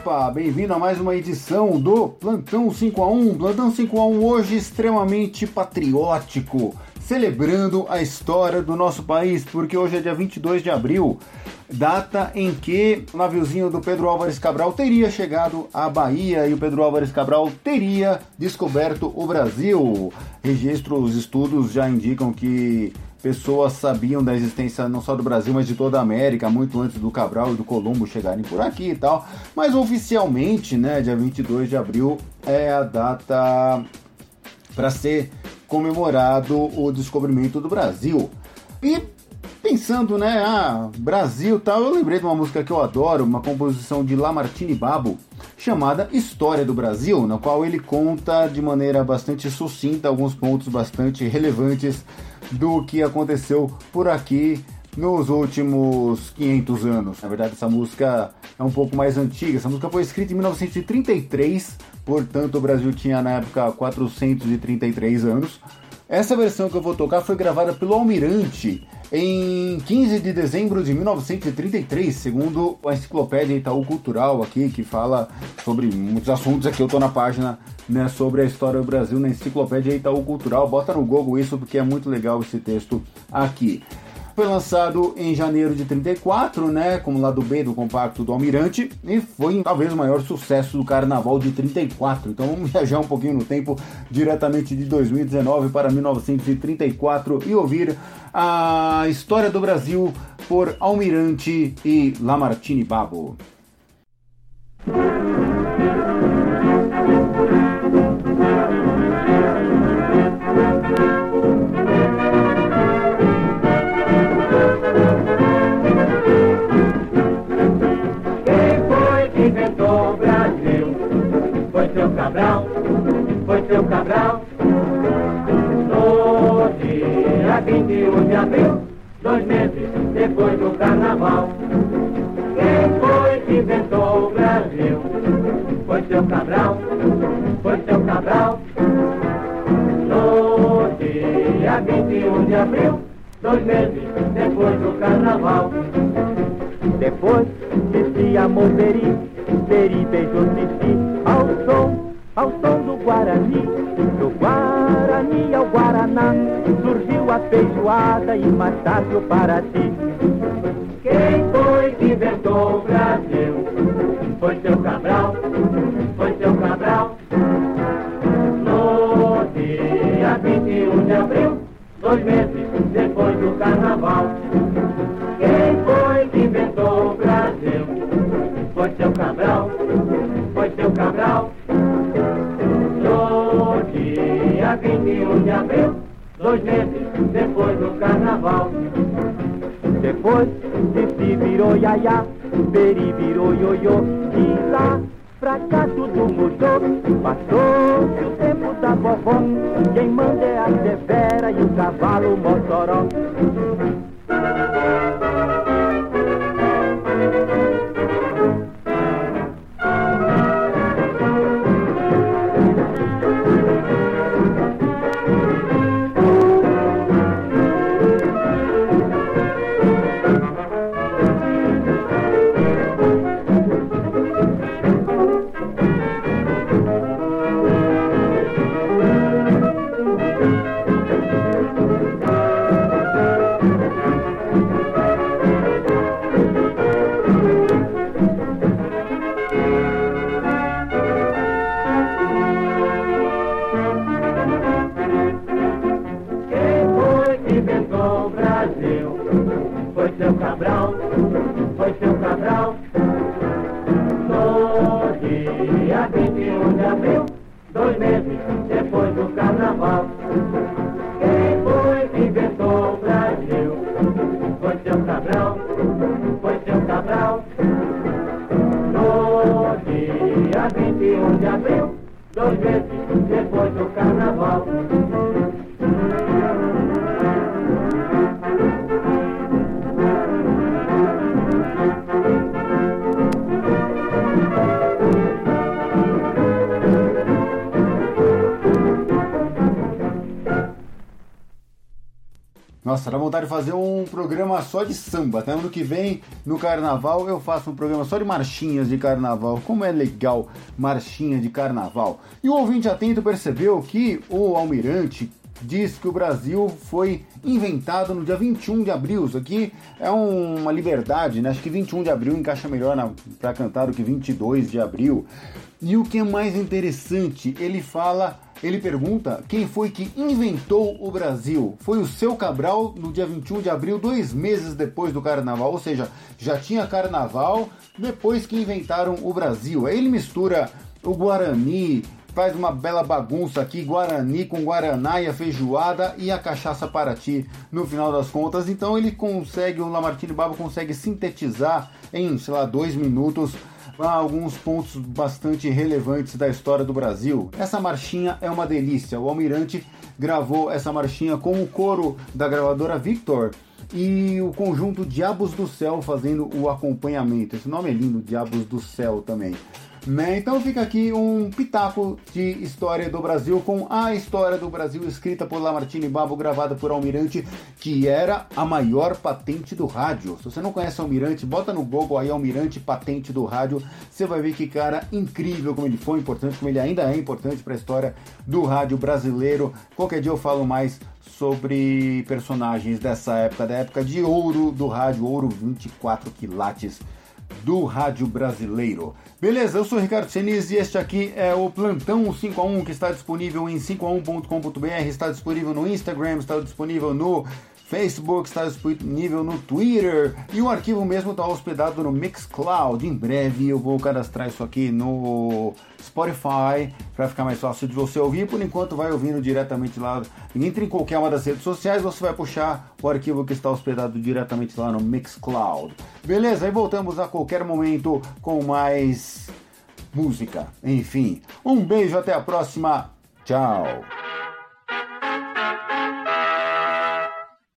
Opa, bem-vindo a mais uma edição do Plantão 5 a 1. Plantão 5 a 1 hoje extremamente patriótico, celebrando a história do nosso país, porque hoje é dia 22 de abril, data em que o naviozinho do Pedro Álvares Cabral teria chegado à Bahia e o Pedro Álvares Cabral teria descoberto o Brasil. Registros, estudos já indicam que pessoas sabiam da existência não só do Brasil, mas de toda a América, muito antes do Cabral e do Colombo chegarem por aqui e tal. Mas oficialmente, né, dia 22 de abril é a data para ser comemorado o descobrimento do Brasil. E pensando, né, ah, Brasil tal, eu lembrei de uma música que eu adoro, uma composição de Lamartine Babo, chamada História do Brasil, na qual ele conta de maneira bastante sucinta alguns pontos bastante relevantes do que aconteceu por aqui nos últimos 500 anos. Na verdade, essa música é um pouco mais antiga. Essa música foi escrita em 1933, portanto, o Brasil tinha na época 433 anos. Essa versão que eu vou tocar foi gravada pelo Almirante em 15 de dezembro de 1933, segundo a enciclopédia Itaú Cultural aqui, que fala sobre muitos assuntos. Aqui eu tô na página né, sobre a história do Brasil na enciclopédia Itaú Cultural. Bota no Google isso porque é muito legal esse texto aqui. Foi lançado em janeiro de 34, né, como lado B do compacto do Almirante, e foi talvez o maior sucesso do carnaval de 34. Então vamos viajar um pouquinho no tempo, diretamente de 2019 para 1934 e ouvir a história do Brasil por Almirante e Lamartine Babo. Dia 21 de abril, dois meses depois do carnaval. Quem foi que inventou o Brasil? Foi seu Cabral, foi seu Cabral. No dia 21 de abril, dois meses depois do carnaval. Depois de se amor Peri, Peri beijou Cici ao som ao som do Guarani, do Guarani ao Guaraná, feijoada e mais tarde o Paraty. Quem foi que inventou o Brasil? Foi seu Cabral, foi seu Cabral. No dia 21 de abril, dois meses depois do carnaval. Quem foi que inventou o Brasil? Foi seu Cabral, foi seu Cabral dia 21 de abril, dois meses depois do carnaval. Depois de virou iaiá, peri virou ioiô, e lá pra cá tudo mudou. Passou-se o tempo da vovó, quem manda é a severa e o cavalo Mossoró. Fidel Cabral. Nossa, dá vontade de fazer um programa só de samba. Até ano que vem, no carnaval, eu faço um programa só de marchinhas de carnaval. Como é legal marchinha de carnaval. E o ouvinte atento percebeu que o almirante diz que o Brasil foi inventado no dia 21 de abril. Isso aqui é um, uma liberdade, né? Acho que 21 de abril encaixa melhor para cantar do que 22 de abril. E o que é mais interessante, ele fala ele pergunta quem foi que inventou o Brasil. Foi o seu Cabral no dia 21 de abril, dois meses depois do carnaval. Ou seja, já tinha carnaval depois que inventaram o Brasil. Aí ele mistura o Guarani, faz uma bela bagunça aqui, Guarani com Guaraná e a feijoada e a cachaça Paraty no final das contas. Então ele consegue, o Lamartine Babo consegue sintetizar em, sei lá, dois minutos alguns pontos bastante relevantes da história do Brasil. Essa marchinha é uma delícia. O Almirante gravou essa marchinha com o coro da gravadora Victor e o conjunto Diabos do Céu fazendo o acompanhamento. Esse nome é lindo, Diabos do Céu também. Né? Então fica aqui um pitaco de história do Brasil com a história do Brasil escrita por Lamartine Babo, gravada por Almirante, que era a maior patente do rádio. Se você não conhece Almirante, bota no Google aí Almirante Patente do Rádio, você vai ver que cara incrível como ele foi importante, como ele ainda é importante para a história do rádio brasileiro. Qualquer dia eu falo mais sobre personagens dessa época, da época de ouro do rádio, ouro 24 quilates do rádio brasileiro. Beleza, eu sou o Ricardo Seniz e este aqui é o Plantão 5 a 1 que está disponível em 5a1.com.br, está disponível no Instagram, está disponível no Facebook, está disponível no Twitter e o arquivo mesmo está hospedado no Mixcloud. Em breve eu vou cadastrar isso aqui no Spotify para ficar mais fácil de você ouvir. Por enquanto, vai ouvindo diretamente lá. Entre em qualquer uma das redes sociais, você vai puxar o arquivo que está hospedado diretamente lá no Mixcloud. Beleza? Aí voltamos a qualquer momento com mais música. Enfim, um beijo, até a próxima. Tchau.